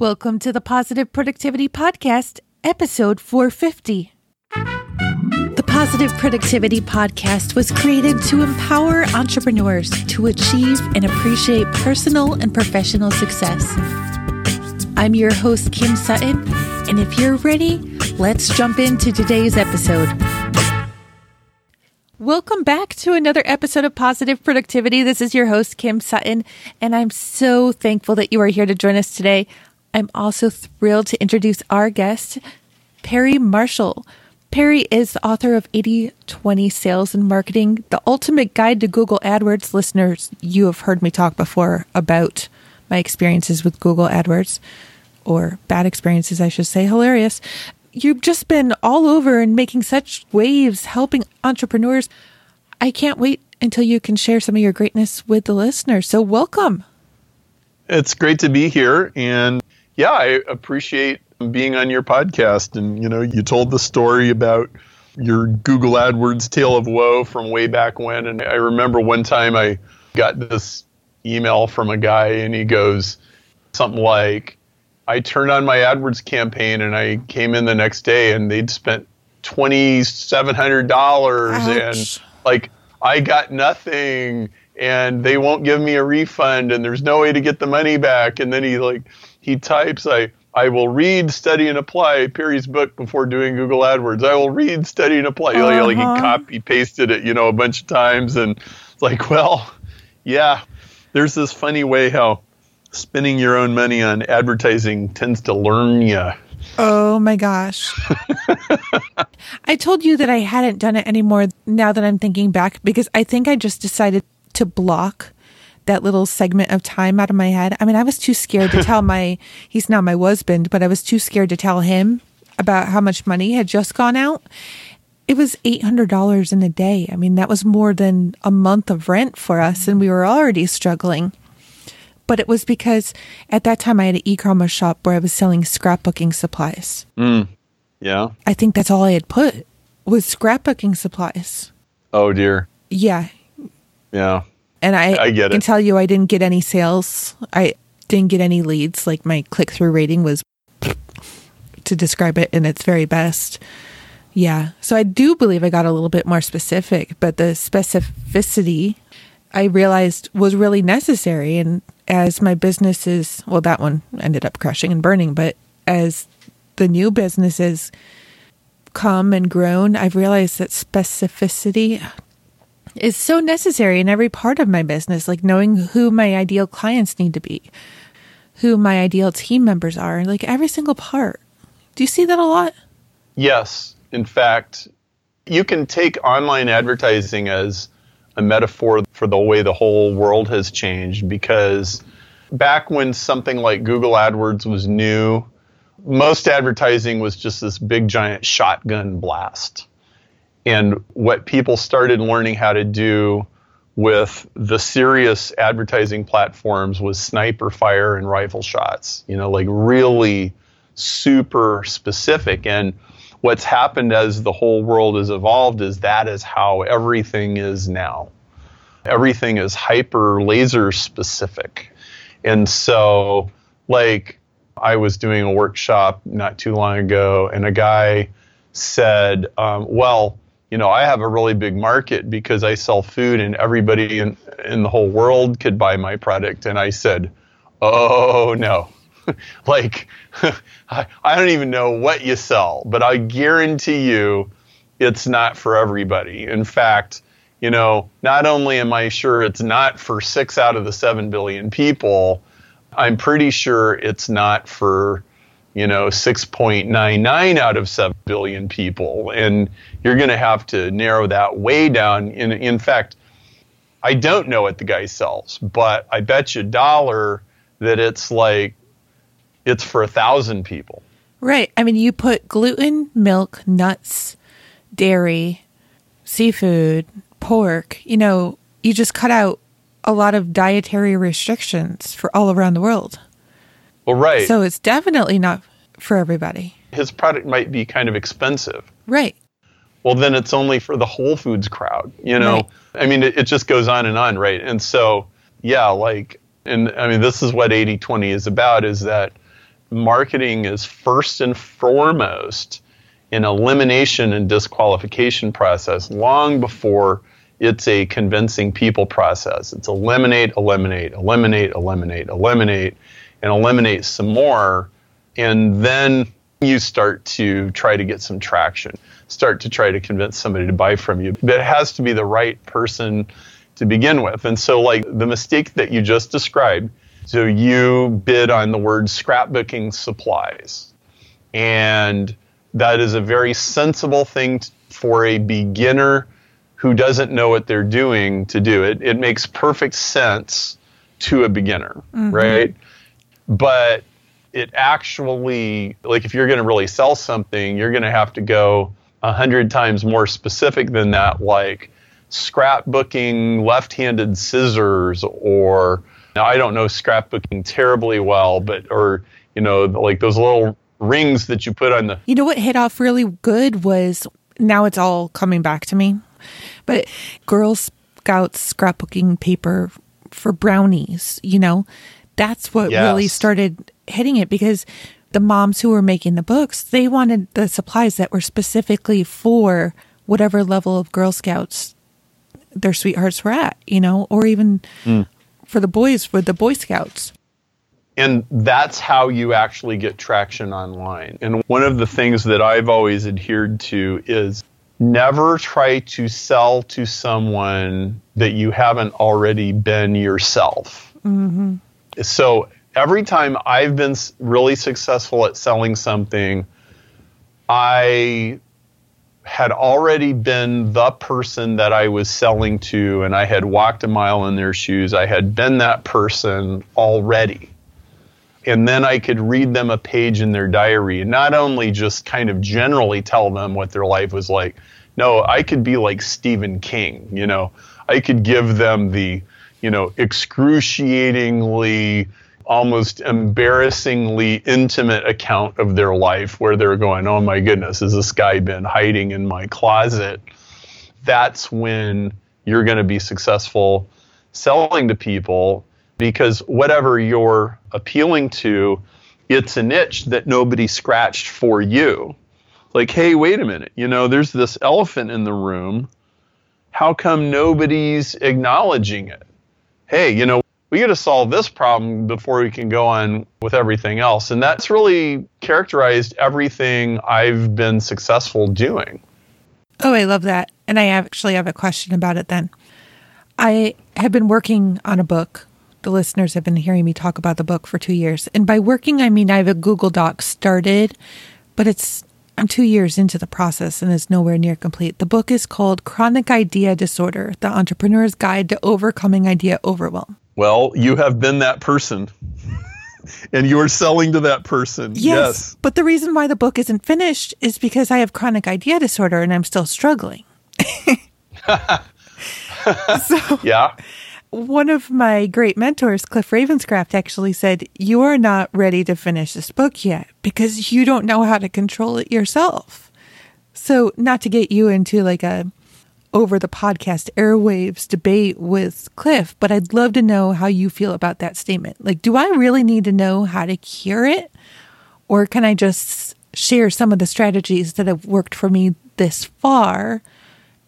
Welcome to the Positive Productivity Podcast, episode 450. The Positive Productivity Podcast was created to empower entrepreneurs to achieve and appreciate personal and professional success. I'm your host, Kim Sutton, and if you're ready, let's jump into today's episode. Welcome back to another episode of Positive Productivity. This is your host, Kim Sutton, and I'm so thankful that you are here to join us today. I'm also thrilled to introduce our guest, Perry Marshall. Perry is the author of 80 20 Sales and Marketing, the ultimate guide to Google AdWords. Listeners, you have heard me talk before about my experiences with Google AdWords, or bad experiences, I should say. Hilarious. You've just been all over and making such waves helping entrepreneurs. I can't wait until you can share some of your greatness with the listeners. So, welcome. It's great to be here. And yeah, I appreciate being on your podcast. And, you know, you told the story about your Google AdWords tale of woe from way back when. And I remember one time I got this email from a guy and he goes something like, I turned on my AdWords campaign and I came in the next day and they'd spent $2,700 and like I got nothing and they won't give me a refund and there's no way to get the money back. And then he like, he types, I, I will read, study, and apply Perry's book before doing Google AdWords. I will read, study, and apply. Uh-huh. Like he copy pasted it, you know, a bunch of times, and it's like, well, yeah, there's this funny way how spending your own money on advertising tends to learn you. Oh my gosh. I told you that I hadn't done it anymore now that I'm thinking back because I think I just decided to block that little segment of time out of my head. I mean, I was too scared to tell my, he's now my husband, but I was too scared to tell him about how much money had just gone out. It was $800 in a day. I mean, that was more than a month of rent for us, and we were already struggling. But it was because at that time I had an e commerce shop where I was selling scrapbooking supplies. Mm. Yeah. I think that's all I had put was scrapbooking supplies. Oh, dear. Yeah. Yeah. And I, I get can tell you I didn't get any sales. I didn't get any leads. Like my click through rating was to describe it in its very best. Yeah. So I do believe I got a little bit more specific, but the specificity I realized was really necessary. And as my businesses, well, that one ended up crashing and burning, but as the new businesses come and grown, I've realized that specificity is so necessary in every part of my business, like knowing who my ideal clients need to be, who my ideal team members are, like every single part. Do you see that a lot? Yes. In fact, you can take online advertising as a metaphor for the way the whole world has changed because back when something like Google AdWords was new, most advertising was just this big giant shotgun blast. And what people started learning how to do with the serious advertising platforms was sniper fire and rifle shots, you know, like really super specific. And what's happened as the whole world has evolved is that is how everything is now. Everything is hyper laser specific. And so, like, I was doing a workshop not too long ago, and a guy said, um, Well, you know, I have a really big market because I sell food and everybody in, in the whole world could buy my product. And I said, oh, no. like, I, I don't even know what you sell, but I guarantee you it's not for everybody. In fact, you know, not only am I sure it's not for six out of the seven billion people, I'm pretty sure it's not for you know 6.99 out of 7 billion people. And you're going to have to narrow that way down. In in fact I don't know what the guy sells but I bet you a dollar that it's like it's for a thousand people. Right. I mean you put gluten milk nuts dairy seafood pork you know you just cut out a lot of dietary restrictions for all around the world. Well, right. So it's definitely not for everybody. His product might be kind of expensive. Right. Well, then it's only for the Whole Foods crowd, you know? Right. I mean, it, it just goes on and on, right? And so, yeah, like, and I mean, this is what 80 20 is about is that marketing is first and foremost an elimination and disqualification process long before it's a convincing people process. It's eliminate, eliminate, eliminate, eliminate, eliminate, and eliminate some more. And then you start to try to get some traction, start to try to convince somebody to buy from you. But it has to be the right person to begin with. And so, like the mistake that you just described, so you bid on the word scrapbooking supplies. And that is a very sensible thing for a beginner who doesn't know what they're doing to do it. It makes perfect sense to a beginner, mm-hmm. right? But it actually, like, if you're going to really sell something, you're going to have to go a hundred times more specific than that, like scrapbooking left-handed scissors, or now I don't know scrapbooking terribly well, but or you know, like those little rings that you put on the. You know what hit off really good was now it's all coming back to me, but Girl Scouts scrapbooking paper for brownies, you know, that's what yes. really started hitting it because the moms who were making the books, they wanted the supplies that were specifically for whatever level of Girl Scouts their sweethearts were at, you know, or even mm. for the boys, for the Boy Scouts. And that's how you actually get traction online. And one of the things that I've always adhered to is never try to sell to someone that you haven't already been yourself. Mm-hmm. So every time I've been really successful at selling something, I had already been the person that I was selling to, and I had walked a mile in their shoes. I had been that person already and then I could read them a page in their diary and not only just kind of generally tell them what their life was like. No, I could be like Stephen King, you know. I could give them the, you know, excruciatingly almost embarrassingly intimate account of their life where they're going, "Oh my goodness, has this guy been hiding in my closet?" That's when you're going to be successful selling to people because whatever you're appealing to, it's a niche that nobody scratched for you. Like, hey, wait a minute, you know, there's this elephant in the room. How come nobody's acknowledging it? Hey, you know, we got to solve this problem before we can go on with everything else. And that's really characterized everything I've been successful doing. Oh, I love that. And I actually have a question about it then. I have been working on a book the listeners have been hearing me talk about the book for two years. And by working, I mean I have a Google Doc started, but it's I'm two years into the process and it's nowhere near complete. The book is called Chronic Idea Disorder The Entrepreneur's Guide to Overcoming Idea Overwhelm. Well, you have been that person. and you are selling to that person. Yes, yes. But the reason why the book isn't finished is because I have chronic idea disorder and I'm still struggling. so, yeah one of my great mentors, Cliff Ravenscraft, actually said, You are not ready to finish this book yet because you don't know how to control it yourself. So, not to get you into like a over the podcast airwaves debate with Cliff, but I'd love to know how you feel about that statement. Like, do I really need to know how to cure it? Or can I just share some of the strategies that have worked for me this far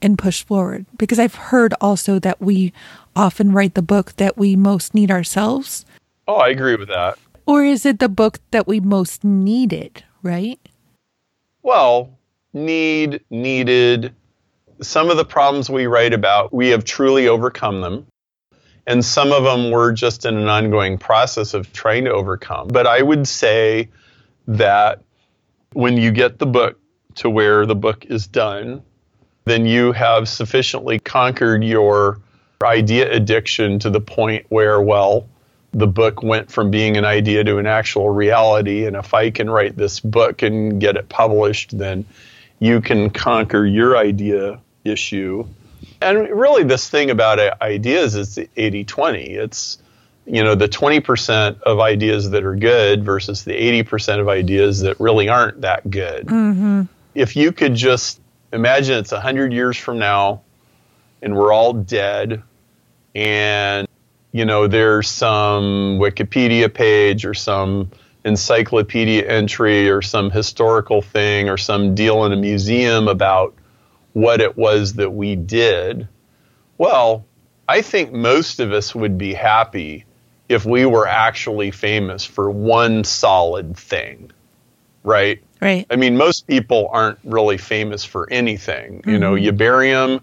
and push forward? Because I've heard also that we often write the book that we most need ourselves? Oh, I agree with that. Or is it the book that we most needed, right? Well, need, needed. Some of the problems we write about, we have truly overcome them. And some of them we're just in an ongoing process of trying to overcome. But I would say that when you get the book to where the book is done, then you have sufficiently conquered your idea addiction to the point where, well, the book went from being an idea to an actual reality. And if I can write this book and get it published, then you can conquer your idea issue. And really, this thing about ideas is 80 20. It's, you know, the 20% of ideas that are good versus the 80% of ideas that really aren't that good. Mm-hmm. If you could just imagine it's 100 years from now and we're all dead and you know there's some wikipedia page or some encyclopedia entry or some historical thing or some deal in a museum about what it was that we did, well, I think most of us would be happy if we were actually famous for one solid thing, right? Right. I mean, most people aren't really famous for anything. Mm-hmm. You know, you bury them,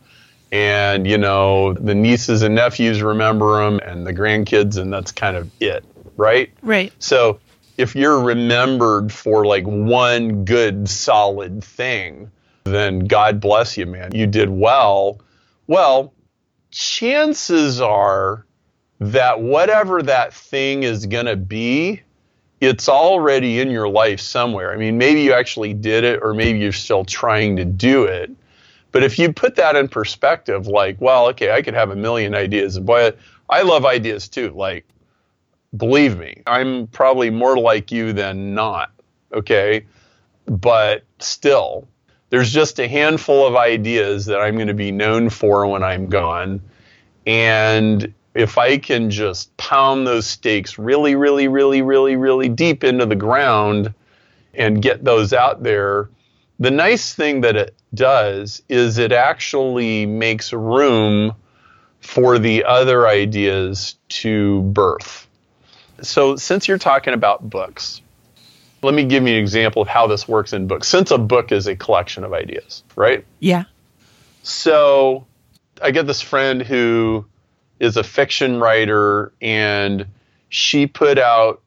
and you know the nieces and nephews remember them, and the grandkids, and that's kind of it, right? Right. So if you're remembered for like one good solid thing, then God bless you, man. You did well. Well, chances are that whatever that thing is going to be, it's already in your life somewhere. I mean, maybe you actually did it, or maybe you're still trying to do it. But if you put that in perspective, like, well, okay, I could have a million ideas. Boy, I love ideas too. Like, believe me, I'm probably more like you than not. Okay. But still, there's just a handful of ideas that I'm going to be known for when I'm gone. And if I can just pound those stakes really, really, really, really, really deep into the ground and get those out there, the nice thing that it does is it actually makes room for the other ideas to birth. So, since you're talking about books, let me give you an example of how this works in books. Since a book is a collection of ideas, right? Yeah. So, I get this friend who is a fiction writer and she put out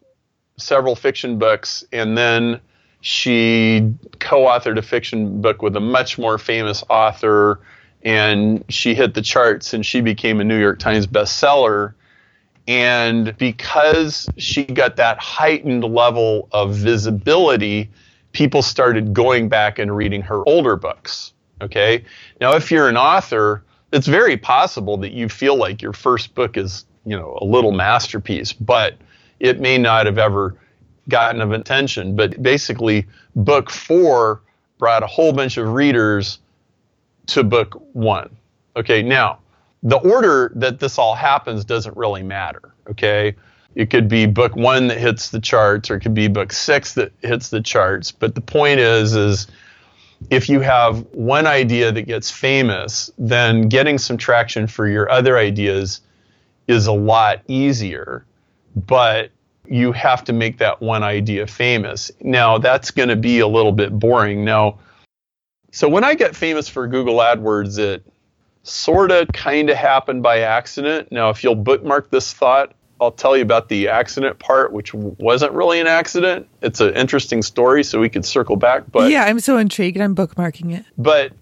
several fiction books and then she co-authored a fiction book with a much more famous author and she hit the charts and she became a New York Times bestseller and because she got that heightened level of visibility people started going back and reading her older books okay now if you're an author it's very possible that you feel like your first book is, you know, a little masterpiece, but it may not have ever gotten of attention. But basically, book four brought a whole bunch of readers to book one. Okay, now the order that this all happens doesn't really matter. Okay, it could be book one that hits the charts, or it could be book six that hits the charts. But the point is, is if you have one idea that gets famous, then getting some traction for your other ideas is a lot easier. But you have to make that one idea famous. Now, that's going to be a little bit boring. Now, so when I get famous for Google AdWords, it sort of kind of happened by accident. Now, if you'll bookmark this thought, I'll tell you about the accident part, which wasn't really an accident. It's an interesting story, so we could circle back. But yeah, I'm so intrigued. I'm bookmarking it. But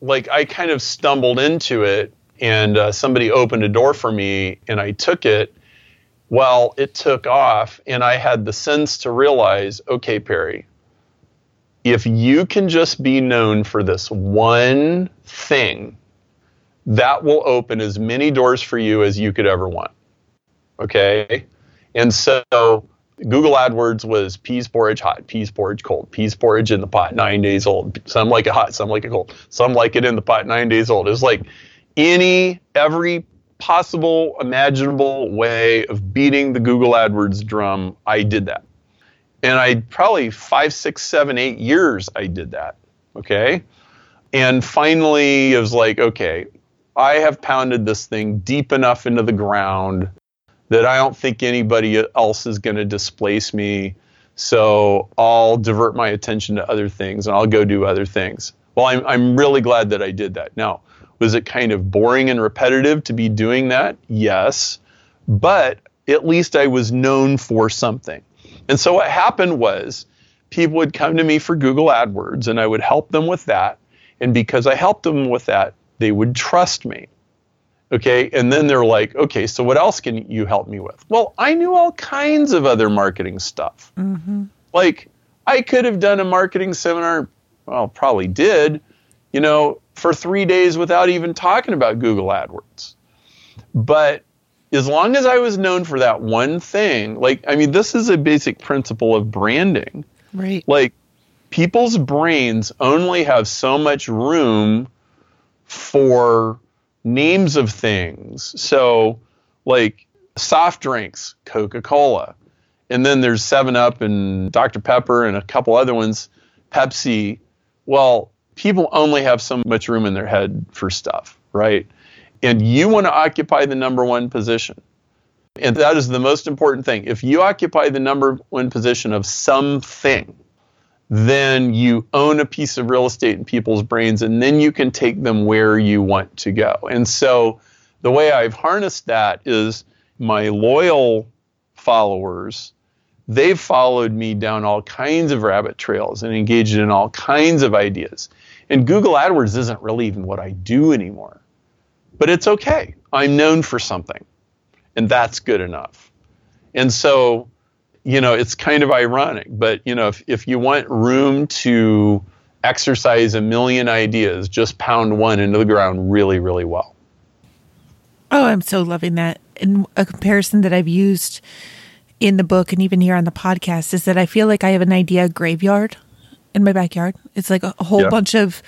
like, I kind of stumbled into it, and uh, somebody opened a door for me, and I took it. Well, it took off, and I had the sense to realize, okay, Perry, if you can just be known for this one thing, that will open as many doors for you as you could ever want. Okay. And so Google AdWords was peas porridge hot, peas porridge cold, peas porridge in the pot, nine days old. Some like it hot, some like it cold, some like it in the pot, nine days old. It's like any, every possible, imaginable way of beating the Google AdWords drum, I did that. And I probably five, six, seven, eight years I did that. Okay. And finally, it was like, okay, I have pounded this thing deep enough into the ground that I don't think anybody else is going to displace me. So I'll divert my attention to other things and I'll go do other things. Well, I'm, I'm really glad that I did that. Now, was it kind of boring and repetitive to be doing that? Yes. But at least I was known for something. And so what happened was people would come to me for Google AdWords and I would help them with that. And because I helped them with that, they would trust me. Okay. And then they're like, okay, so what else can you help me with? Well, I knew all kinds of other marketing stuff. Mm-hmm. Like, I could have done a marketing seminar, well, probably did, you know, for three days without even talking about Google AdWords. But as long as I was known for that one thing, like, I mean, this is a basic principle of branding. Right. Like, people's brains only have so much room for names of things. So, like soft drinks, Coca Cola. and then there's 7 Up and Dr. Pepper and a couple other ones, Pepsi. Well, people only have so much room in their head for stuff, right? And you want to occupy the number one position. And that is the most important thing. If you occupy the number one position of something, then you own a piece of real estate in people's brains, and then you can take them where you want to go. And so the way I've harnessed that is my loyal followers they've followed me down all kinds of rabbit trails and engaged in all kinds of ideas. And Google AdWords isn't really even what I do anymore. But it's okay. I'm known for something, and that's good enough. And so, you know, it's kind of ironic, but, you know, if, if you want room to exercise a million ideas, just pound one into the ground really, really well. Oh, I'm so loving that. And a comparison that I've used in the book and even here on the podcast is that I feel like I have an idea graveyard in my backyard. It's like a, whole yeah. bunch of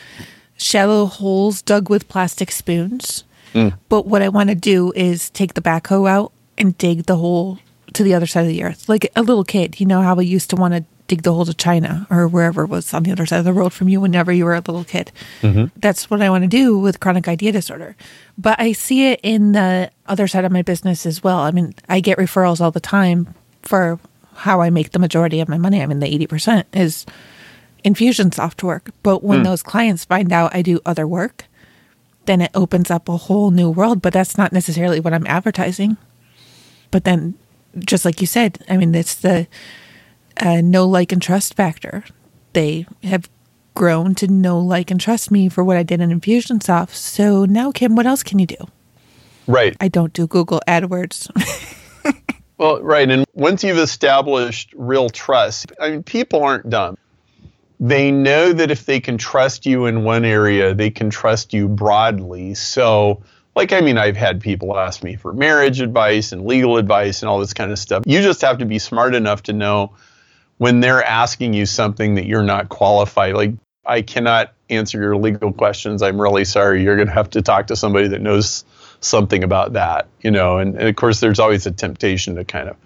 shallow holes dug with plastic spoons. Mm. But what I want to do is take the backhoe out and dig the hole to the other side of the earth. Like a little kid, you know how we used to want to dig the hole to China or wherever was on the other side of the world from you whenever you were a little kid. Mm-hmm. That's what I want to do with chronic idea disorder. But I see it in the other side of my business as well. I mean, I get referrals all the time for how I make the majority of my money. I mean, the 80% is Infusionsoft work. But when mm. those clients find out I do other work, then it opens up a whole new world. But that's not necessarily what I'm advertising. But then, just like you said, I mean, it's the uh, know, like, and trust factor. They have grown to know, like, and trust me for what I did in Infusionsoft. So now, Kim, what else can you do? Right. I don't do Google AdWords. well, right. And once you've established real trust, I mean, people aren't dumb. They know that if they can trust you in one area, they can trust you broadly. So, like, I mean, I've had people ask me for marriage advice and legal advice and all this kind of stuff. You just have to be smart enough to know when they're asking you something that you're not qualified. Like, I cannot answer your legal questions. I'm really sorry. You're going to have to talk to somebody that knows something about that, you know. And, and of course, there's always a temptation to kind of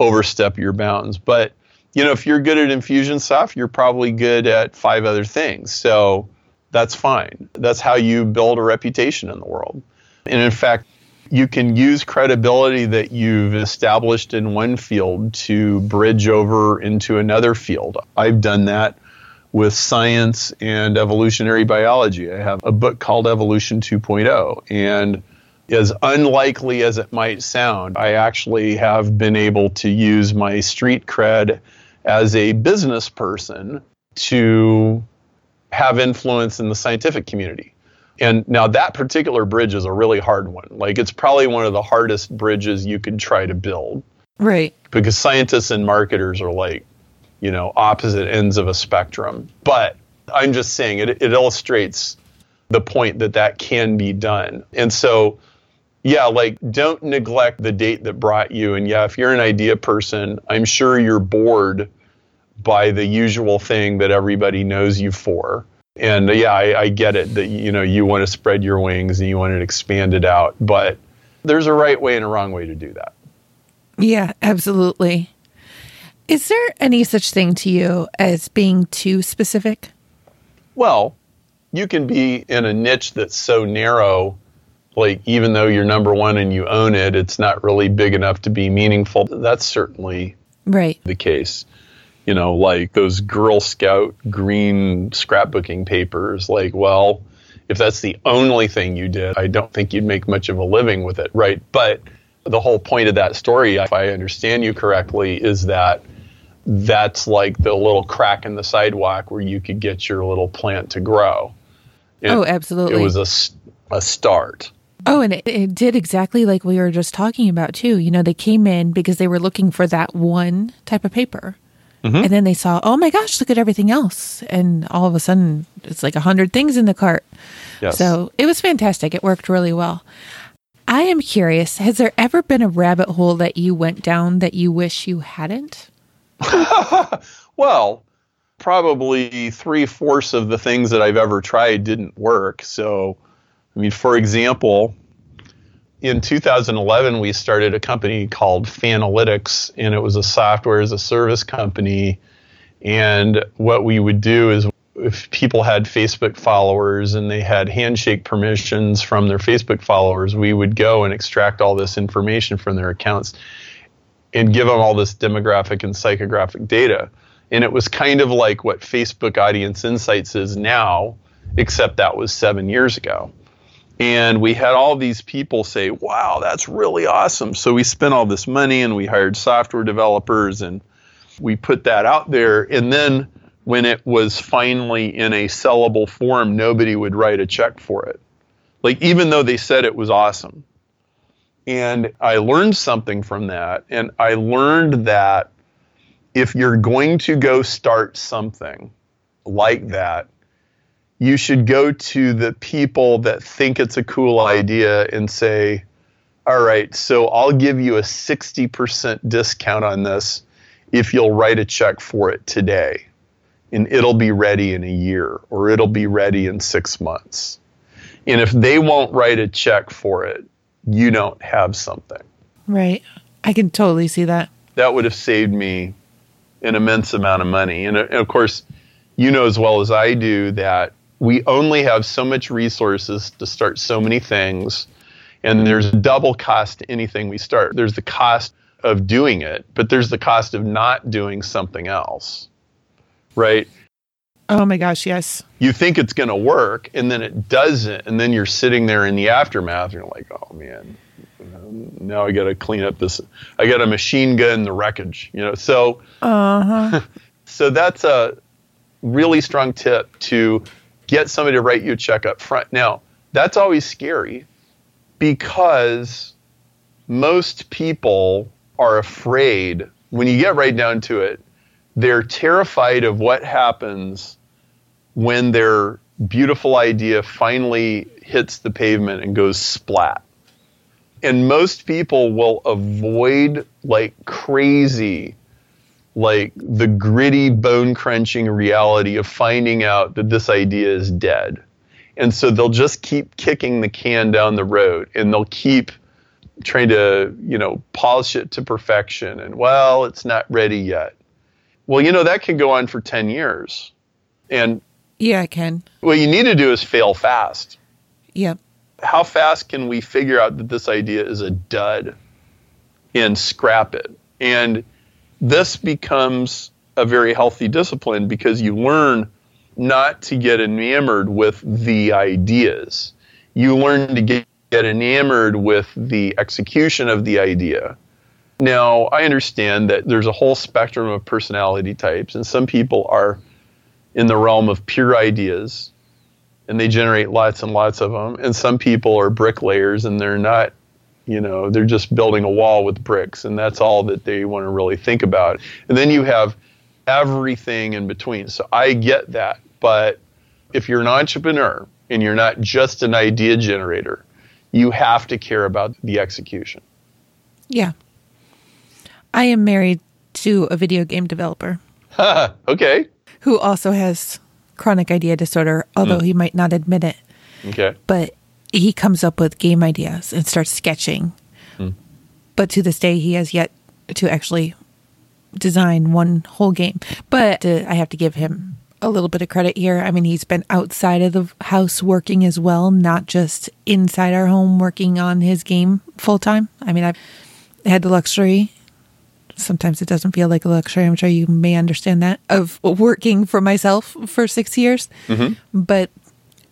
overstep your bounds. But, you know, if you're good at infusion Infusionsoft, you're probably good at five other things. So that's fine. That's how you build a reputation in the world. And in fact, you can use credibility that you've established in one field to bridge over into another field. I've done that with science and evolutionary biology. I have a book called Evolution 2.0 and as unlikely as it might sound, I actually have been able to use my street cred as a business person to have influence in the scientific community. And now that particular bridge is a really hard one. Like it's probably one of the hardest bridges you could try to build. Right. Because scientists and marketers are like, you know, opposite ends of a spectrum. But I'm just saying it, it illustrates the point that that can be done. And so yeah, like don't neglect the date that brought you. And yeah, if you're an idea person, I'm sure you're bored by the usual thing that everybody knows you for. And yeah, I, I get it that you know you want to spread your wings and you want to expand it out, but there's a right way and a wrong way to do that. Yeah, absolutely. Is there any such thing to you as being too specific? Well, you can be in a niche that's so narrow like even though you're number one and you own it, it's not really big enough to be meaningful. That's certainly right the case. You know, like those Girl Scout green scrapbooking papers. Like, well, if that's the only thing you did, I don't think you'd make much of a living with it, right? But the whole point of that story, if I understand you correctly, is that that's like the little crack in the sidewalk where you could get your little plant to grow. It, oh, absolutely. It was a, a start. Oh, and it, it, did exactly like we were just talking about, too. You know, they came in because they were looking for that one type of paper. Mm-hmm. And then they saw, oh my gosh, look at everything else. And all of a sudden, it's like a hundred things in the cart. Yes. So it was fantastic. It worked really well. I am curious has there ever been a rabbit hole that you went down that you wish you hadn't? well, probably three fourths of the things that I've ever tried didn't work. So I mean, for example, in 2011, we started a company called Fanalytics, and it was a software as a service company. And what we would do is if people had Facebook followers and they had handshake permissions from their Facebook followers, we would go and extract all this information from their accounts and give them all this demographic and psychographic data. And it was kind of like what Facebook Audience Insights is now, except that was seven years ago. And we had all these people say, wow, that's really awesome. So we spent all this money and we hired software developers and we put that out there. And then when it was finally in a sellable form, nobody would write a check for it. Like, even though they said it was awesome. And I learned something from that. And I learned that if you're going to go start something like that, you should go to the people that think it's a cool idea and say, all right, so I'll give you a 60% discount on this if you'll write a check for it today and it'll be ready in a year or it'll be ready in six months. And if they won't write a check for it, you don't have something. Right. I can totally see that. That would have saved me an immense amount of money. And, uh, and of course, you know as well as I do that we only have so much resources to start so many things. And there's a double cost to anything we start. There's the cost of doing it, but there's the cost of not doing something else right? Oh my gosh, yes. You think it's going to work and then it doesn't. And then you're sitting there in the aftermath and you're like, oh man, now I got to clean up this. I got a machine gun the wreckage, you know? So, uh-huh. so that's a really strong tip to get somebody to write you a check up front. Now, that's always scary because most people are afraid when you get right down to it they're terrified of what happens when their beautiful idea finally hits the pavement and goes splat. And most people will avoid like crazy like the gritty bone crunching reality of finding out that this idea is dead. And so they'll just keep kicking the can down the road and they'll keep trying to, you know, polish it to perfection and well, it's not ready yet. Well, you know, that can go on for 10 years. And yeah, I can. What you need to do is fail fast. Yep. How fast can we figure out that this idea is a dud and scrap it? And this becomes a very healthy discipline because you learn not to get enamored with the ideas. You learn to get, get enamored with the execution of the idea now, I understand that there's a whole spectrum of personality types, and some people are in the realm of pure ideas and they generate lots and lots of them. And some people are bricklayers and they're not, you know, they're just building a wall with bricks and that's all that they want to really think about. And then you have everything in between. So I get that. But if you're an entrepreneur and you're not just an idea generator, you have to care about the execution. Yeah. I am married to a video game developer. okay. Who also has chronic idea disorder, although mm. he might not admit it. Okay. But he comes up with game ideas and starts sketching. Mm. But to this day, he has yet to actually design one whole game. But uh, I have to give him a little bit of credit here. I mean, he's been outside of the house working as well, not just inside our home working on his game full time. I mean, I've had the luxury sometimes it doesn't feel like a luxury. I'm sure you may understand that of working for myself for six years. Mm-hmm. But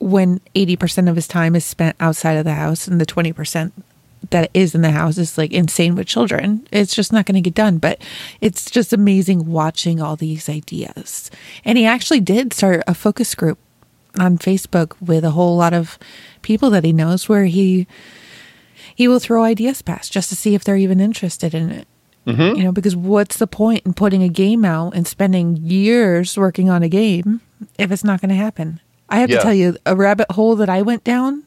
when 80% of his time is spent outside of the house and the 20% that is in the house is like insane with children, it's just not going to get done. But it's just amazing watching all these ideas. And he actually did start a focus group on Facebook with a whole lot of people that he knows where he he will throw ideas past just to see if they're even interested in it. Mm-hmm. You know, because what's the point in putting a game out and spending years working on a game if it's not going to happen? I have yeah. to tell you, a rabbit hole that I went down,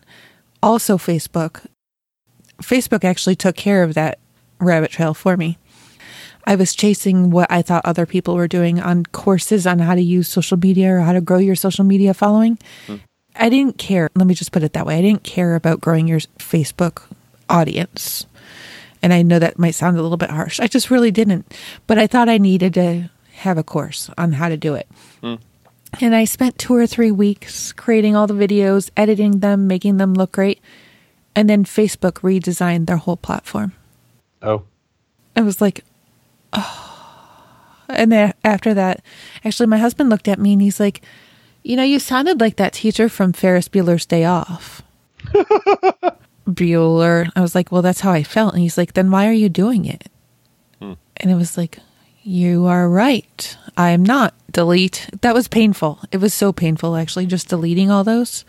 also Facebook. Facebook actually took care of that rabbit trail for me. I was chasing what I thought other people were doing on courses on how to use social media or how to grow your social media following. Mm. I didn't care. Let me just put it that way. I didn't care about growing your Facebook audience. And I know that might sound a little bit harsh. I just really didn't. But I thought I needed to have a course on how to do it. Mm. And I spent two or three weeks creating all the videos, editing them, making them look great. And then Facebook redesigned their whole platform. Oh. I was like, oh. And then after that, actually, my husband looked at me and he's like, you know, you sounded like that teacher from Ferris Bueller's Day Off. Bueller. I was like, well, that's how I felt. And he's like, then why are you doing it? Hmm. And it was like, you are right. I'm not. Delete. That was painful. It was so painful, actually, just deleting all those.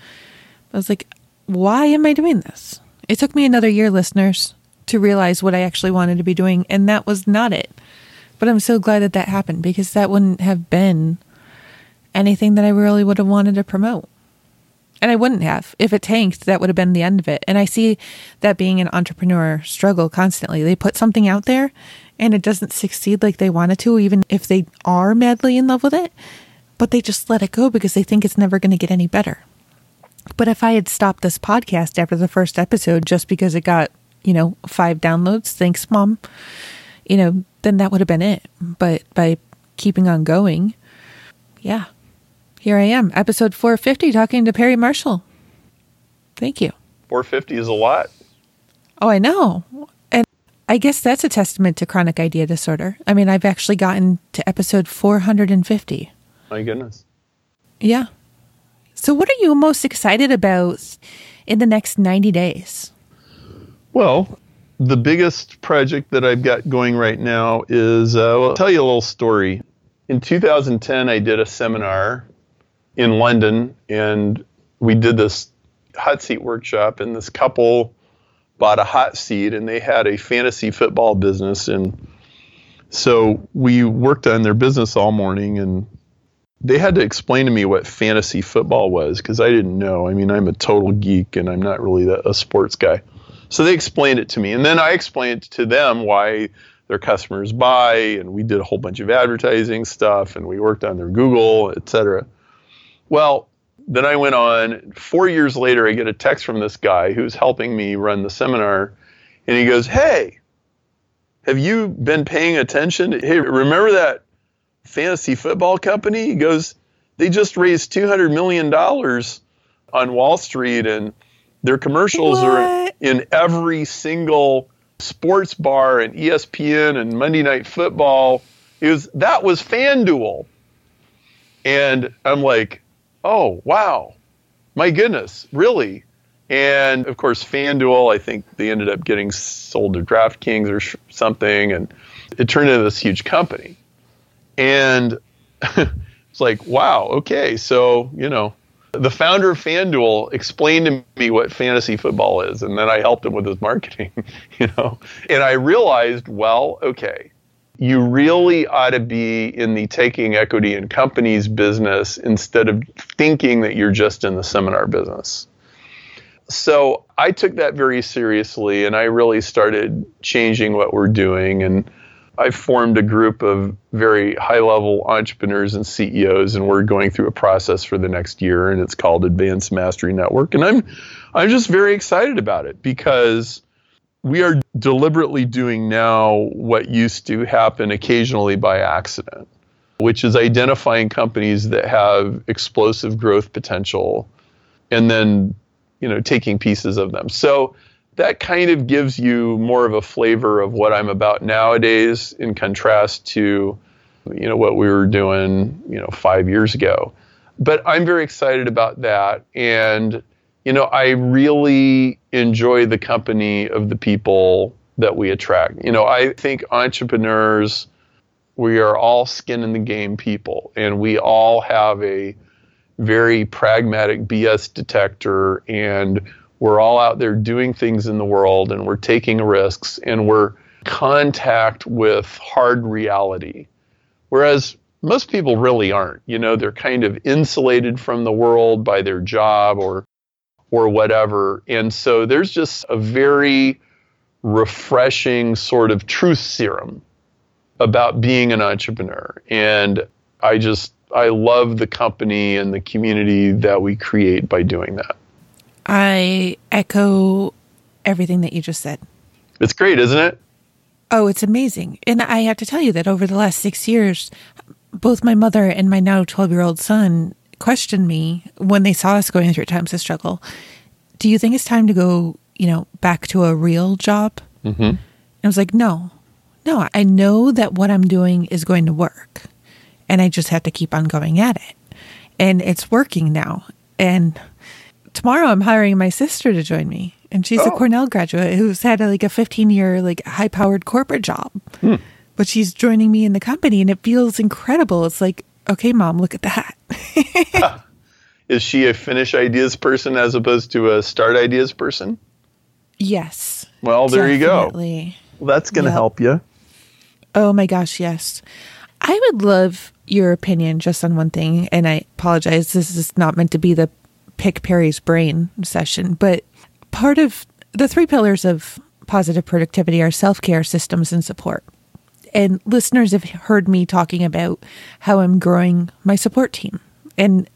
I was like, why am I doing this? It took me another year, listeners, to realize what I actually wanted to be doing. And that was not it. But I'm so glad that that happened because that wouldn't have been anything that I really would have wanted to promote. And I wouldn't have. If it tanked, that would have been the end of it. And I see that being an entrepreneur struggle constantly. They put something out there and it doesn't succeed like they wanted to, even if they are madly in love with it, but they just let it go because they think it's never going to get any better. But if I had stopped this podcast after the first episode just because it got, you know, five downloads, thanks, mom, you know, then that would have been it. But by keeping on going, yeah, here I am, episode 450, talking to Perry Marshall. Thank you. 450 is a lot. Oh, I know. I guess that's a testament to chronic idea disorder. I mean, I've actually gotten to episode 450. My goodness. Yeah. So, what are you most excited about in the next 90 days? Well, the biggest project that I've got going right now is uh, I'll tell you a little story. In 2010, I did a seminar in London, and we did this hot seat workshop, and this couple bought a hot seat, and they had a fantasy football business, and so we worked on their business all morning, and they had to explain to me what fantasy football was because I didn't know. I mean, I'm a total geek, and I'm not really a sports guy. So they explained it to me, and then I explained to them why their customers buy, and we did a whole bunch of advertising stuff, and we worked on their Google, et cetera. Well, then I went on. Four years later, I get a text from this guy who's helping me run the seminar, and he goes, "Hey, have you been paying attention? Hey, remember that fantasy football company?" He goes, "They just raised two hundred million dollars on Wall Street, and their commercials what? are in every single." sports bar and ESPN and Monday Night Football. It was that was FanDuel. And I'm like, oh, wow, my goodness, really? And of course, FanDuel, I think they ended up getting sold to DraftKings or sh- something, and it turned into this huge company. And it's like, wow, okay, so, you know, the founder of FanDuel explained to me what fantasy football is, and then I helped him with his marketing, you know. And I realized, well, okay, you really ought to be in the taking equity in companies business instead of thinking that you're just in the seminar business. So I took that very seriously and I really started changing what we're doing. And I formed a group of very high level entrepreneurs and CEOs, and we're going through a process for the next year, and it's called Advanced Mastery Network. And I'm I'm just very excited about it because we are deliberately doing now what used to happen occasionally by accident, which is identifying companies that have explosive growth potential and then, you know, taking pieces of them. So that kind of gives you more of a flavor of what I'm about nowadays in contrast to, you know, what we were doing, you know, 5 years ago. But I'm very excited about that and you know, I really enjoy the company of the people that we attract. You know, I think entrepreneurs, we are all skin in the game people, and we all have a very pragmatic BS detector, and we're all out there doing things in the world, and we're taking risks, and we're contact with hard reality. Whereas most people really aren't. You know, they're kind of insulated from the world by their job or or whatever. And so there's just a very refreshing sort of truth serum about being an entrepreneur. And I just, I love the company and the community that we create by doing that. I echo everything that you just said. It's great, isn't it? Oh, it's amazing. And I have to tell you that over the last six years, both my mother and my now 12 year old son questioned me when they saw us going through times of struggle. Do you think it's time to go, you know, back to a real job? Mm-hmm. And I was like, no, no, I know that what I'm doing is going to work. And I just have to keep on going at it. And it's working now. And tomorrow I'm hiring my sister to join me and she's oh. a Cornell graduate who's had a, like a 15 year like high powered corporate job. Hmm. But she's joining me in the company and it feels incredible. It's like, okay, mom, look at that. Is she a finish ideas person as opposed to a start ideas person? Yes. Well, there definitely. you go. Well, that's going to yep. help you. Oh my gosh, yes. I would love your opinion just on one thing, and I apologize. This is not meant to be the pick Perry's brain session, but part of the three pillars of positive productivity are self care, systems, and support. And listeners have heard me talking about how I'm growing my support team. And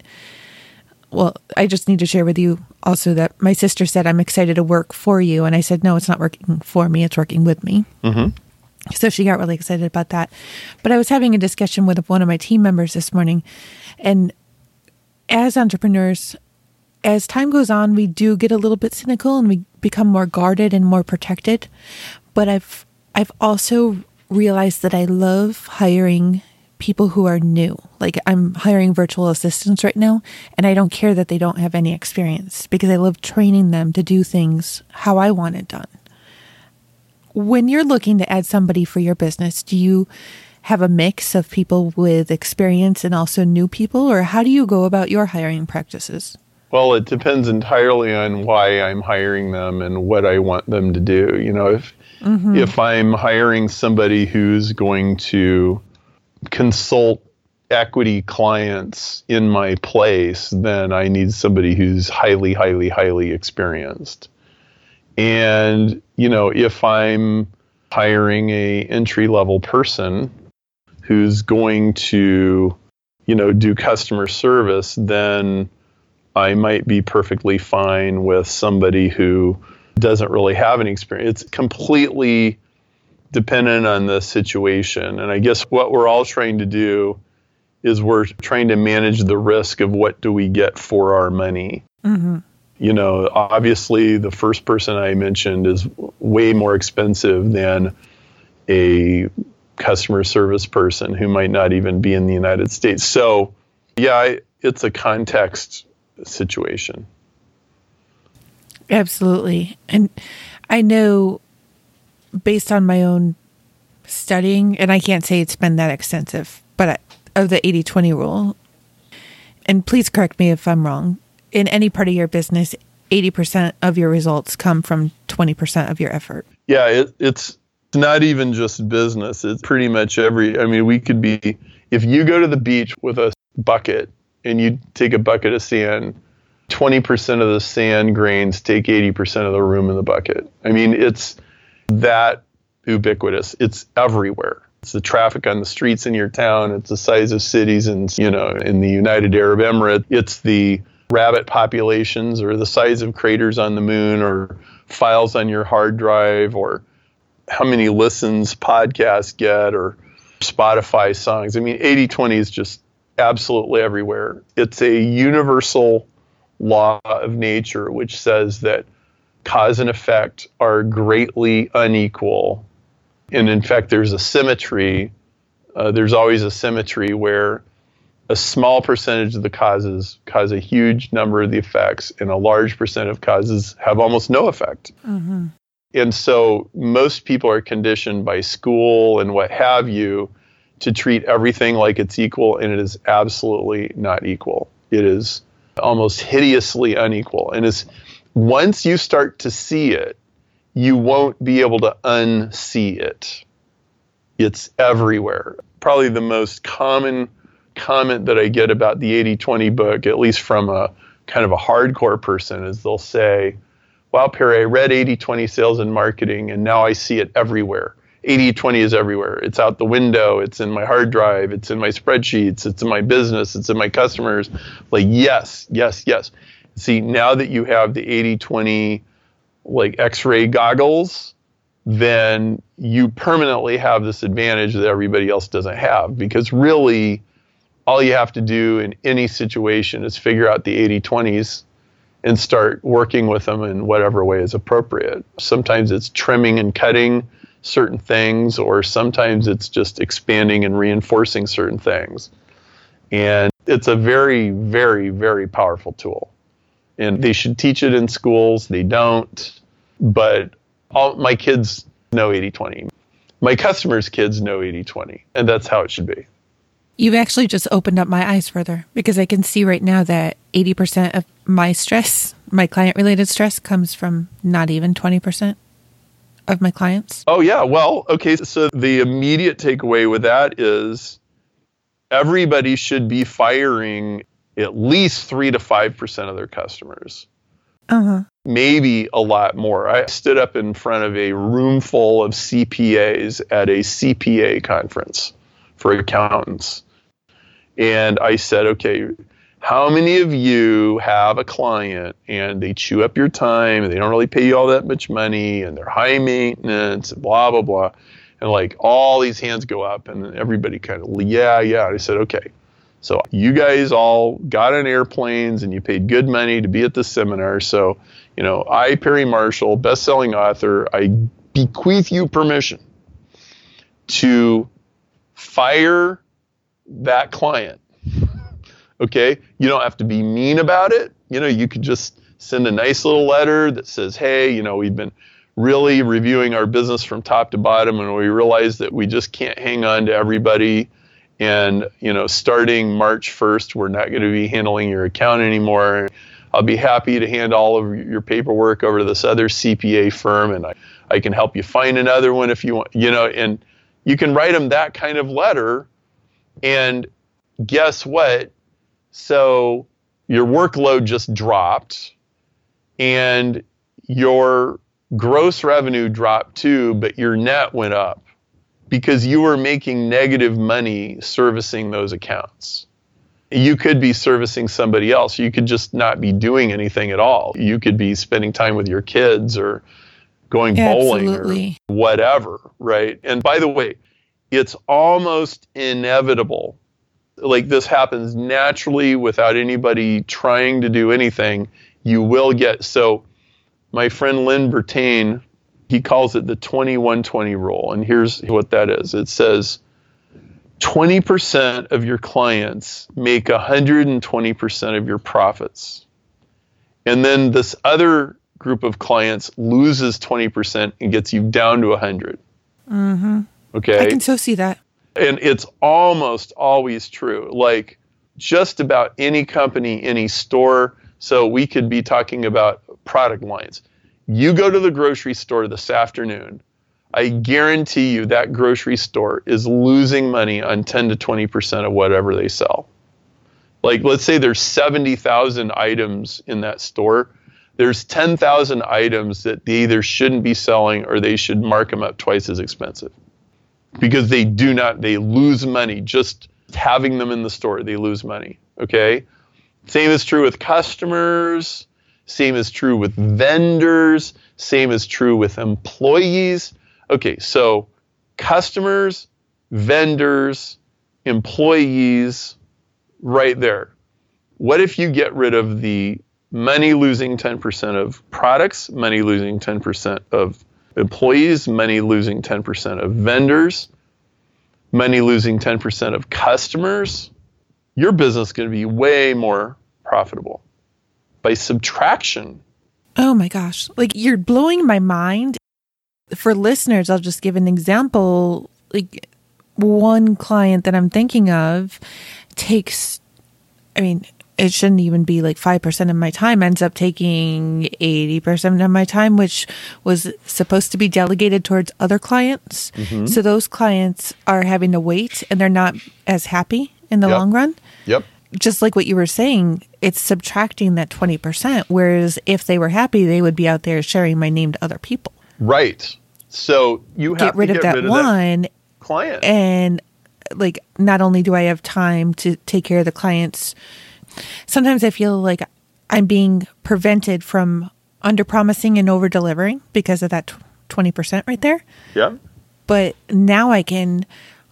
well, I just need to share with you also that my sister said, I'm excited to work for you. And I said, no, it's not working for me, it's working with me. Mm-hmm. So she got really excited about that. But I was having a discussion with one of my team members this morning. And as entrepreneurs, as time goes on, we do get a little bit cynical and we become more guarded and more protected. But I've I've also realized that I love hiring people who are new. Like I'm hiring virtual assistants right now, and I don't care that they don't have any experience because I love training them to do things how I want it done. When you're looking to add somebody for your business, do you have a mix of people with experience and also new people, or how do you go about your hiring practices? Well, it depends entirely on why I'm hiring them and what I want them to do. You know, if mm-hmm. if I'm hiring somebody who's going to consult equity clients in my place, then I need somebody who's highly, highly, highly experienced. And you know, if I'm hiring a entry level person who's going to, you know, do customer service, then I might be perfectly fine with somebody who doesn't really have any experience. It's completely dependent on the situation. And I guess what we're all trying to do is we're trying to manage the risk of what do we get for our money. Mm-hmm. You know, obviously, the first person I mentioned is way more expensive than a customer service person who might not even be in the United States. So, yeah, I, it's a context situation. Absolutely. And I know based on my own studying, and I can't say it's been that extensive, but of the 80 20 rule, and please correct me if I'm wrong, in any part of your business, 80% of your results come from 20% of your effort. Yeah, it, it's not even just business. It's pretty much every, I mean, we could be, if you go to the beach with a bucket and you take a bucket of sand, 20% of the sand grains take 80% of the room in the bucket. I mean, it's that ubiquitous. It's everywhere. It's the traffic on the streets in your town. It's the size of cities and you know in the United Arab Emirates. It's the rabbit populations or the size of craters on the moon or files on your hard drive or how many listens podcasts get or Spotify songs. I mean, 80 20 is just absolutely everywhere. It's a universal law of nature which says that cause and effect are greatly unequal. And in fact, there's a symmetry. Uh, there's always a symmetry where a small percentage of the causes cause a huge number of the effects, and a large percent of causes have almost no effect. Mm-hmm. And so most people are conditioned by school and what have you to treat everything like it's equal, and it is absolutely not equal. It is almost hideously unequal. And it's once you start to see it, you won't be able to unsee it. It's everywhere. Probably the most common comment that I get about the 80 20 book, at least from a kind of a hardcore person, is they'll say, Wow, Perry, I read 80 20 sales and marketing, and now I see it everywhere. 80 20 is everywhere. It's out the window. It's in my hard drive. It's in my spreadsheets. It's in my business. It's in my customers. Like, yes, yes, yes. See, now that you have the 80 20 like x-ray goggles then you permanently have this advantage that everybody else doesn't have because really all you have to do in any situation is figure out the 80-20s and start working with them in whatever way is appropriate sometimes it's trimming and cutting certain things or sometimes it's just expanding and reinforcing certain things and it's a very very very powerful tool and they should teach it in schools. They don't, but all my kids know 80/20. My customers' kids know 80/20, and that's how it should be. You've actually just opened up my eyes further because I can see right now that 80% of my stress, my client related stress, comes from not even 20% of my clients. Oh, yeah. Well, okay. So the immediate takeaway with that is everybody should be firing at least three to five percent of their customers. Uh-huh. Maybe a lot more. I stood up in front of a room full of CPAs at a CPA conference for accountants. And I said, okay, how many of you have a client and they chew up your time and they don't really pay you all that much money and they're high maintenance, blah, blah, blah. And like all these hands go up and everybody kind of, yeah, yeah. I said, okay, so you guys all got on airplanes and you paid good money to be at the seminar. So, you know, I, Perry Marshall, best-selling author, I bequeath you permission to fire that client. Okay? You don't have to be mean about it. You know, you could just send a nice little letter that says, "Hey, you know, we've been really reviewing our business from top to bottom and we realize that we just can't hang on to everybody." And you know, starting March 1st, we're not going to be handling your account anymore. I'll be happy to hand all of your paperwork over to this other CPA firm, and I, I can help you find another one if you want. You know, and you can write them that kind of letter, and guess what? So your workload just dropped, and your gross revenue dropped too, but your net went up because you were making negative money servicing those accounts. You could be servicing somebody else. You could just not be doing anything at all. You could be spending time with your kids or going bowling Absolutely. or whatever, right? And by the way, it's almost inevitable. Like this happens naturally without anybody trying to do anything. You will get so my friend Lynn Bertain he calls it the 2120 rule. And here's what that is it says 20% of your clients make 120% of your profits. And then this other group of clients loses 20% and gets you down to 100. Mm-hmm. Okay. I can so see that. And it's almost always true. Like just about any company, any store. So we could be talking about product lines. You go to the grocery store this afternoon, I guarantee you that grocery store is losing money on 10 to 20% of whatever they sell. Like, let's say there's 70,000 items in that store. There's 10,000 items that they either shouldn't be selling or they should mark them up twice as expensive because they do not, they lose money just having them in the store. They lose money. Okay. Same is true with customers. Same is true with vendors. Same is true with employees. Okay, so customers, vendors, employees, right there. What if you get rid of the money losing 10% of products, money losing 10% of employees, money losing 10% of vendors, money losing 10% of customers? Your business is going to be way more profitable by subtraction. Oh my gosh. Like you're blowing my mind. For listeners, I'll just give an example. Like one client that I'm thinking of takes, I mean, it shouldn't even be like 5% of my time ends up taking 80% of my time which was supposed to be delegated towards other clients mm-hmm. so those clients are having to wait and they're not as happy in the yep. long run yep just like what you were saying, it's subtracting that 20%. Whereas if they were happy, they would be out there sharing my name to other people. Right. So you have to get rid of that rid one that client. And like, not only do I have time to take care of the clients, sometimes I feel like I'm being prevented from under promising and over delivering because of that 20% right there. Yeah. But now I can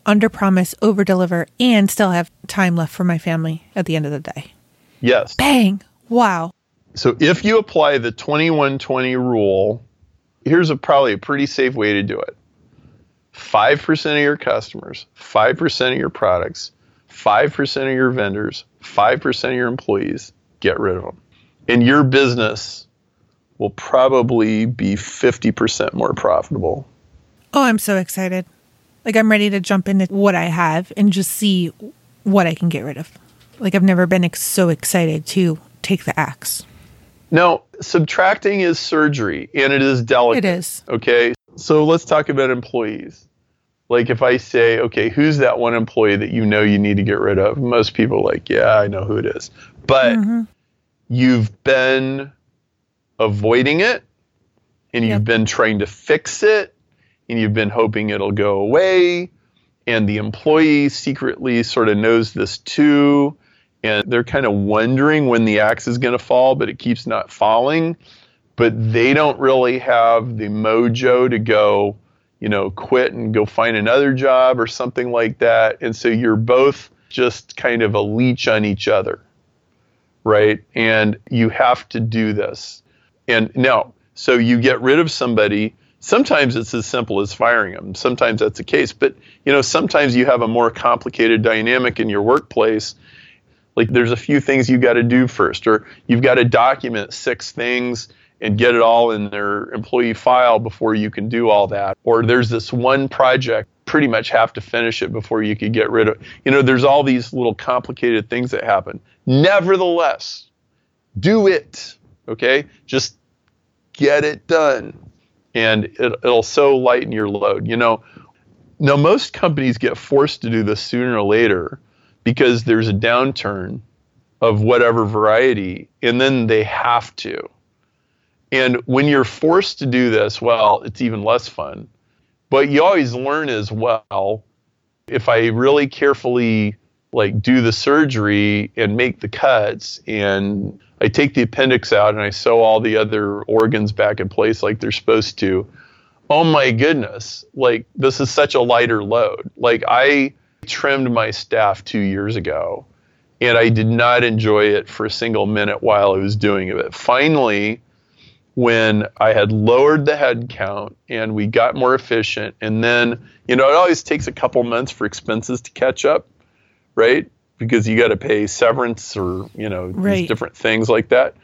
under promise, over deliver, and still have time left for my family at the end of the day. Yes. Bang. Wow. So if you apply the 2120 rule, here's a probably a pretty safe way to do it. 5% of your customers, 5% of your products, 5% of your vendors, 5% of your employees, get rid of them. And your business will probably be 50% more profitable. Oh, I'm so excited. Like, I'm ready to jump into what I have and just see what I can get rid of. Like, I've never been ex- so excited to take the axe. Now, subtracting is surgery and it is delicate. It is. Okay. So let's talk about employees. Like if I say, okay, who's that one employee that you know you need to get rid of? Most people are like, yeah, I know who it is. But Mm-hmm. you've been avoiding it and you've Yep. been trying to fix it and you've been hoping it'll go away and the employee secretly sort of knows this too and they're kind of wondering when the axe is going to fall but it keeps not falling but they don't really have the mojo to go you know quit and go find another job or something like that. And so you're both just kind of a leech on each other right? And you have to do this. And no so you get rid of somebody. Sometimes it's as simple as firing them sometimes that's the case. But you know sometimes you have a more complicated dynamic in your workplace. Like there's a few things you got to do first or you've got to document six things and get it all in their employee file before you can do all that. Or there's this one project pretty much have to finish it before you could get rid of you know there's all these little complicated things that happen. Nevertheless do it okay? Just get it done and it, it'll so lighten your load you know? Now most companies get forced to do this sooner or later because there's a downturn of whatever variety and then they have to and when you're forced to do this well it's even less fun. But you always learn as well if i really carefully like do the surgery and make the cuts and i take the appendix out and i sew all the other organs back in place like they're supposed to oh my goodness like this is such a lighter load. Like i trimmed my staff two years ago and i did not enjoy it for a single minute while i was doing it. But finally when I had lowered the headcount and we got more efficient. And then, you know, it always takes a couple months for expenses to catch up, right? Because you got to pay severance or, you know, these Right. different things like that.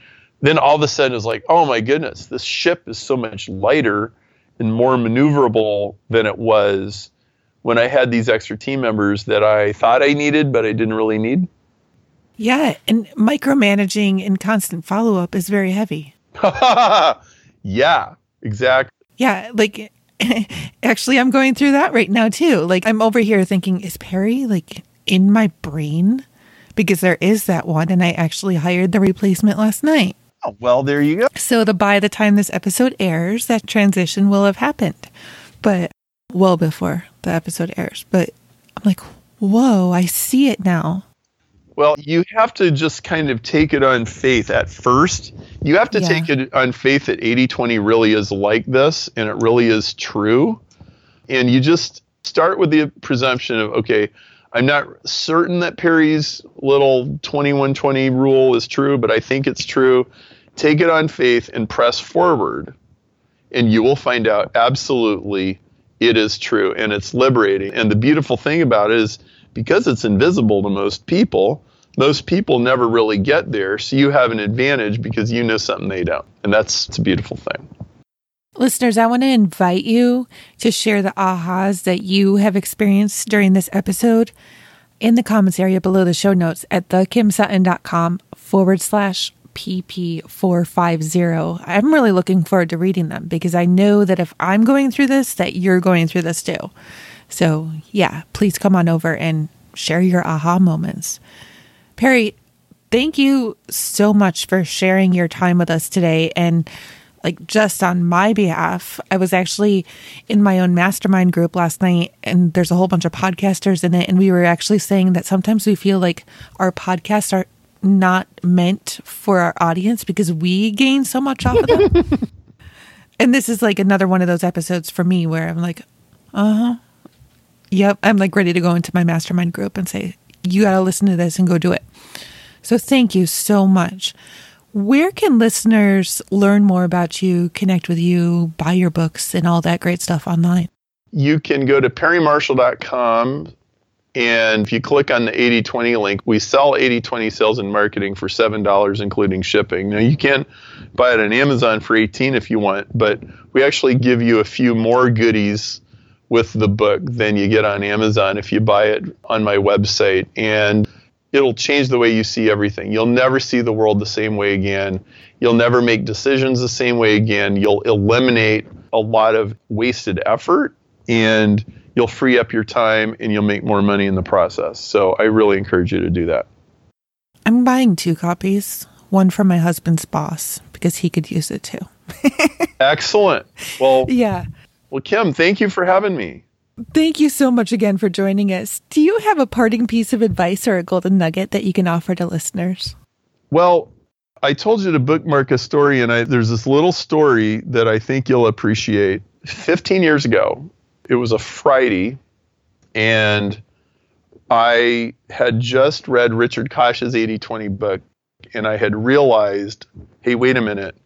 Then all of a sudden it's like, oh my goodness, this ship is so much lighter and more maneuverable than it was when I had these extra team members that I thought I needed, but I didn't really need. Yeah. And micromanaging and constant follow up is very heavy. yeah, exactly. Yeah. Like, actually, I'm going through that right now, too. Like, I'm over here thinking, is Perry like in my brain? Because there is that one. And I actually hired the replacement last night. Oh, well, there you go. So the by the time this episode airs, that transition will have happened. But well before the episode airs. But I'm like, whoa, I see it now. Well, you have to just kind of take it on faith at first. You have to Yeah. take it on faith that 80 20 really is like this and it really is true. And you just start with the presumption of, okay, I'm not certain that Perry's little 2120 rule is true, but I think it's true. Take it on faith and press forward, and you will find out absolutely it is true and it's liberating. And the beautiful thing about it is because it's invisible to most people, most people never really get there. So you have an advantage because you know something they don't. And that's it's a beautiful thing. Listeners, I want to invite you to share the ahas that you have experienced during this episode in the comments area below the show notes at thekimsutton.com forward slash PP450. I'm really looking forward to reading them because I know that if I'm going through this, that you're going through this too. So yeah, please come on over and share your aha moments. Perry, thank you so much for sharing your time with us today. And like just on my behalf, I was actually in my own mastermind group last night, and there's a whole bunch of podcasters in it. And we were actually saying that sometimes we feel like our podcasts are not meant for our audience because we gain so much off of them. and this is like another one of those episodes for me where I'm like, uh huh. Yep. I'm like ready to go into my mastermind group and say, you got to listen to this and go do it. So thank you so much. Where can listeners learn more about you, connect with you, buy your books, and all that great stuff online? You can go to perrymarshall.com and if you click on the 8020 link, we sell 8020 sales and marketing for $7, including shipping. Now, you can buy it on Amazon for 18 if you want, but we actually give you a few more goodies with the book than you get on Amazon if you buy it on my website. And it'll change the way you see everything. You'll never see the world the same way again. You'll never make decisions the same way again. You'll eliminate a lot of wasted effort and you'll free up your time and you'll make more money in the process. So I really encourage you to do that. I'm buying two copies, one for my husband's boss because he could use it too. Excellent. Well, yeah. Well, Kim, thank you for having me. Thank you so much again for joining us. Do you have a parting piece of advice or a golden nugget that you can offer to listeners? Well, I told you to bookmark a story, and I, there's this little story that I think you'll appreciate. 15 years ago, it was a Friday, and I had just read Richard Koch's 80 20 book, and I had realized hey, wait a minute,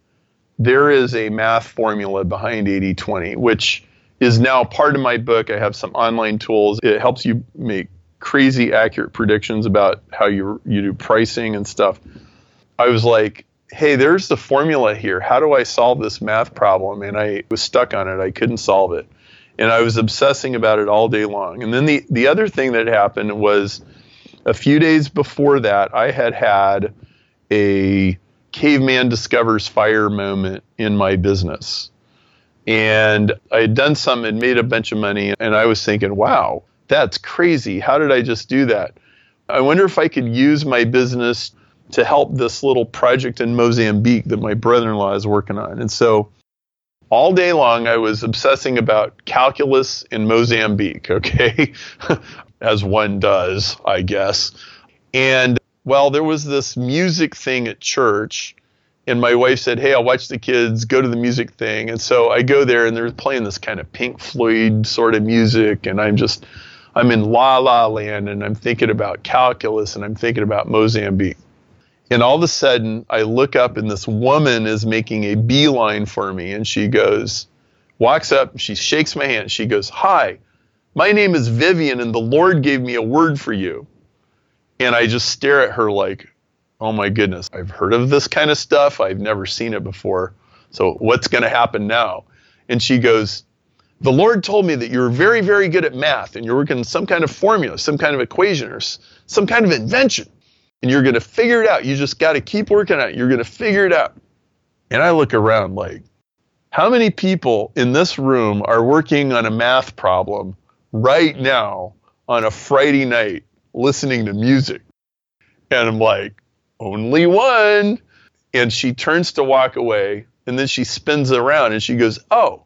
there is a math formula behind 80 20, which is now part of my book. I have some online tools. It helps you make crazy accurate predictions about how you, you do pricing and stuff. I was like, hey, there's the formula here. How do I solve this math problem? And I was stuck on it. I couldn't solve it and I was obsessing about it all day long. And then the the other thing that happened was a few days before that, I had had a caveman discovers fire moment in my business. And I had done some and made a bunch of money. And I was thinking, wow, that's crazy. How did I just do that? I wonder if I could use my business to help this little project in Mozambique that my brother in law is working on. And so all day long I was obsessing about calculus in Mozambique, okay? As one does, I guess. And well, there was this music thing at church, and my wife said, Hey, I'll watch the kids, go to the music thing. And so I go there, and they're playing this kind of Pink Floyd sort of music, and I'm just, I'm in la la land, and I'm thinking about calculus, and I'm thinking about Mozambique. And all of a sudden, I look up and this woman is making a beeline for me. And she goes, walks up, she shakes my hand. She goes, Hi, my name is Vivian, and the Lord gave me a word for you. And I just stare at her like, Oh my goodness, I've heard of this kind of stuff. I've never seen it before. So what's going to happen now? And she goes, The Lord told me that you're very, very good at math and you're working some kind of formula, some kind of equation, or some kind of invention and you're going to figure it out. You just got to keep working at it. You're going to figure it out. And I look around like, how many people in this room are working on a math problem right now on a Friday night listening to music? And I'm like, only one. And she turns to walk away and then she spins around and she goes, oh,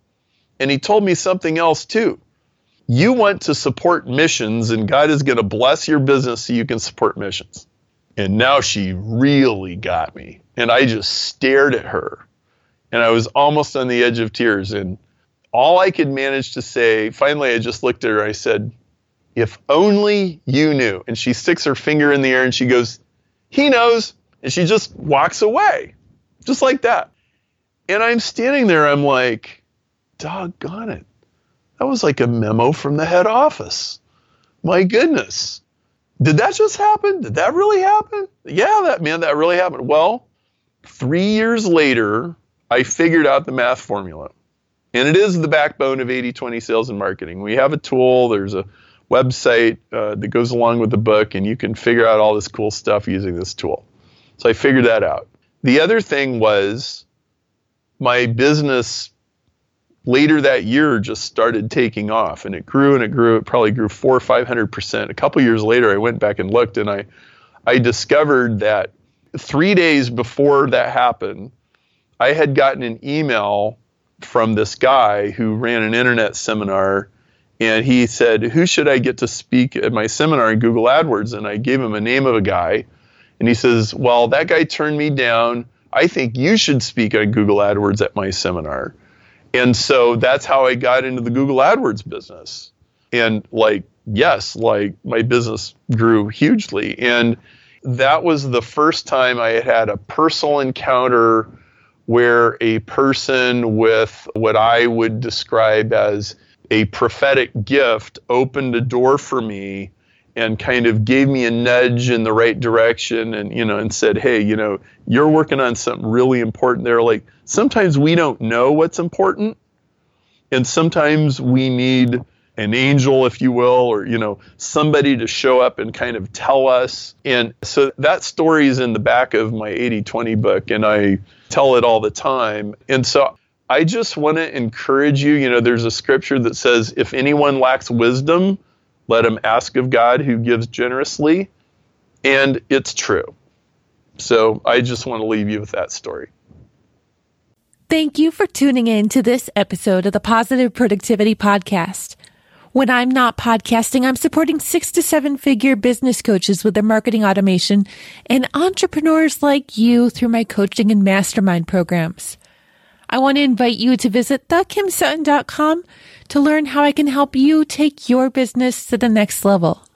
and he told me something else too. You want to support missions and God is going to bless your business so you can support missions. And now she really got me. And I just stared at her. And I was almost on the edge of tears. And all I could manage to say, finally, I just looked at her. I said, If only you knew. And she sticks her finger in the air and she goes, He knows. And she just walks away, just like that. And I'm standing there. I'm like, Doggone it. That was like a memo from the head office. My goodness. Did that just happen? Did that really happen? Yeah, that man, that really happened. Well, three years later, I figured out the math formula. And it is the backbone of 80 20 sales and marketing. We have a tool, there's a website uh, that goes along with the book, and you can figure out all this cool stuff using this tool. So I figured that out. The other thing was my business later that year just started taking off and it grew and it grew it probably grew four or five hundred percent a couple years later i went back and looked and i i discovered that three days before that happened i had gotten an email from this guy who ran an internet seminar and he said who should i get to speak at my seminar in google adwords and i gave him a name of a guy And he says, Well, that guy turned me down. I think you should speak on Google AdWords at my seminar. And so that's how I got into the Google AdWords business. And like, yes, like my business grew hugely. And that was the first time I had had a personal encounter where a person with what I would describe as a prophetic gift opened a door for me and kind of gave me a nudge in the right direction and you know and said hey you know you're working on something really important there. Like sometimes we don't know what's important and sometimes we need an angel if you will or you know somebody to show up and kind of tell us. And so that story is in the back of my 80-20 book and i tell it all the time. And so i just want to encourage you you know there's a scripture that says if anyone lacks wisdom let him ask of God who gives generously. And it's true. So I just want to leave you with that story. Thank you for tuning in to this episode of the Positive Productivity Podcast. When I'm not podcasting, I'm supporting six to seven figure business coaches with their marketing automation and entrepreneurs like you through my coaching and mastermind programs. I want to invite you to visit thekimsutton.com to learn how I can help you take your business to the next level.